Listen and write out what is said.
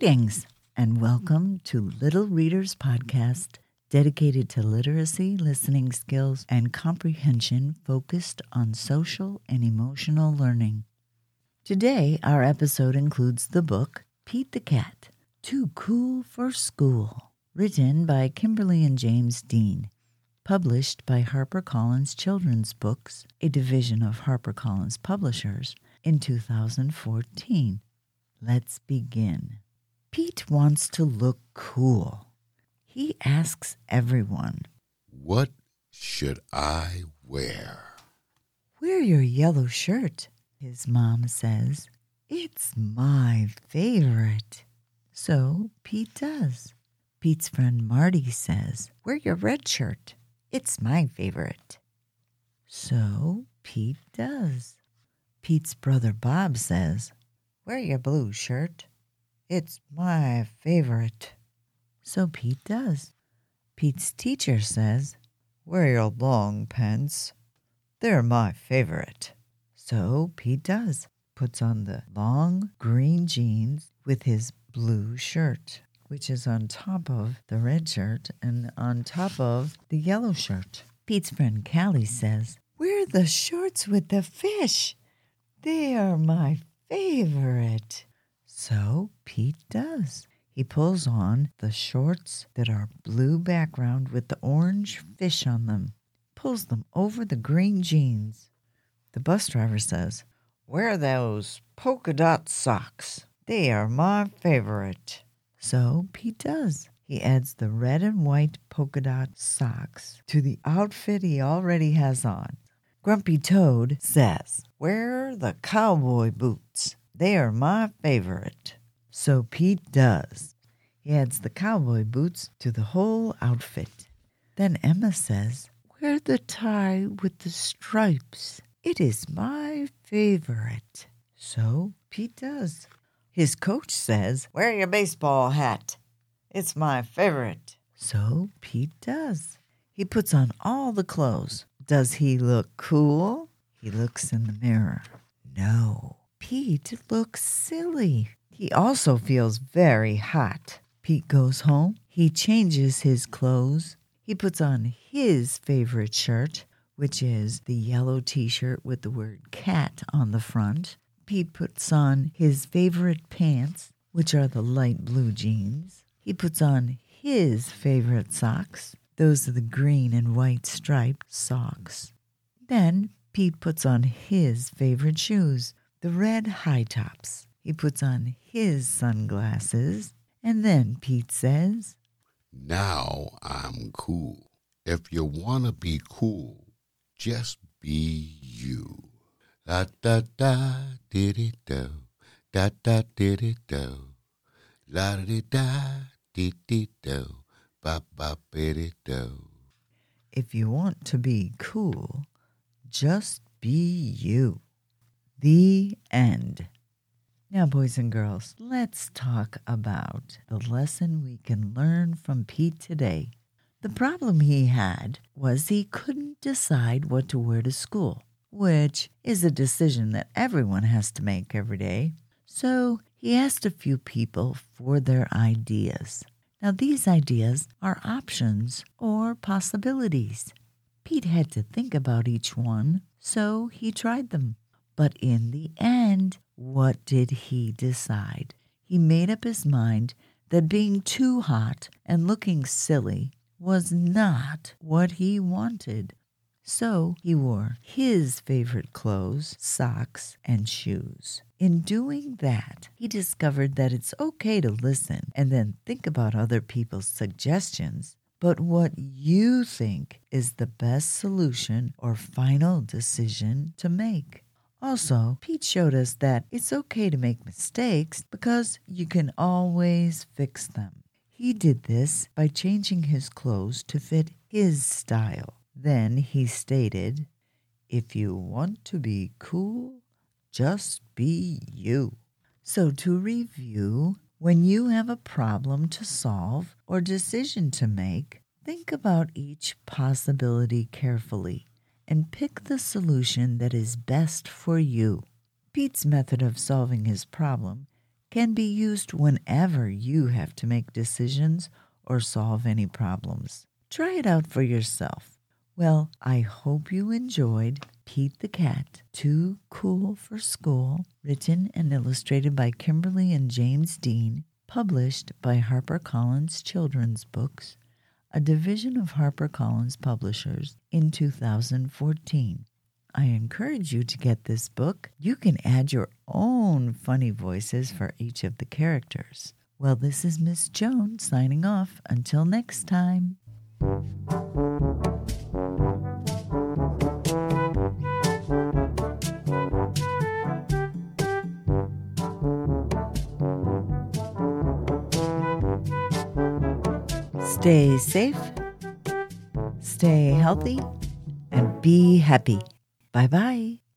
Greetings and welcome to Little Readers Podcast, dedicated to literacy, listening skills, and comprehension focused on social and emotional learning. Today, our episode includes the book Pete the Cat Too Cool for School, written by Kimberly and James Dean, published by HarperCollins Children's Books, a division of HarperCollins Publishers, in 2014. Let's begin. Pete wants to look cool. He asks everyone, What should I wear? Wear your yellow shirt, his mom says. It's my favorite. So Pete does. Pete's friend Marty says, Wear your red shirt. It's my favorite. So Pete does. Pete's brother Bob says, Wear your blue shirt. It's my favorite. So Pete does. Pete's teacher says, Wear your long pants. They're my favorite. So Pete does. Puts on the long green jeans with his blue shirt, which is on top of the red shirt and on top of the yellow shirt. Pete's friend Callie says, Wear the shorts with the fish. They are my favorite. So Pete does. He pulls on the shorts that are blue background with the orange fish on them, pulls them over the green jeans. The bus driver says, Wear those polka dot socks. They are my favorite. So Pete does. He adds the red and white polka dot socks to the outfit he already has on. Grumpy Toad says, Wear the cowboy boots. They are my favorite. So Pete does. He adds the cowboy boots to the whole outfit. Then Emma says, Wear the tie with the stripes. It is my favorite. So Pete does. His coach says, Wear your baseball hat. It's my favorite. So Pete does. He puts on all the clothes. Does he look cool? He looks in the mirror. No. Pete looks silly. He also feels very hot. Pete goes home. He changes his clothes. He puts on his favorite shirt, which is the yellow t shirt with the word cat on the front. Pete puts on his favorite pants, which are the light blue jeans. He puts on his favorite socks. Those are the green and white striped socks. Then Pete puts on his favorite shoes, the red high tops. He puts on his sunglasses. And then Pete says, Now I'm cool. If you want to be cool, just be you. Da da da diddy do. Da da diddy do. La di da diddy do. Ba ba biddy do. If you want to be cool, just be you. The end. Now, boys and girls, let's talk about the lesson we can learn from Pete today. The problem he had was he couldn't decide what to wear to school, which is a decision that everyone has to make every day. So he asked a few people for their ideas. Now, these ideas are options or possibilities. Pete had to think about each one, so he tried them. But in the end, what did he decide? He made up his mind that being too hot and looking silly was not what he wanted. So he wore his favorite clothes, socks, and shoes. In doing that, he discovered that it's okay to listen and then think about other people's suggestions, but what you think is the best solution or final decision to make. Also, Pete showed us that it's okay to make mistakes because you can always fix them. He did this by changing his clothes to fit his style. Then he stated, If you want to be cool, just be you. So, to review, when you have a problem to solve or decision to make, think about each possibility carefully and pick the solution that is best for you. Pete's method of solving his problem can be used whenever you have to make decisions or solve any problems. Try it out for yourself. Well, I hope you enjoyed Pete the Cat, Too Cool for School, written and illustrated by Kimberly and James Dean, published by HarperCollins Children's Books, a division of HarperCollins Publishers, in 2014. I encourage you to get this book. You can add your own funny voices for each of the characters. Well, this is Miss Jones signing off. Until next time. Stay safe, stay healthy, and be happy. Bye bye.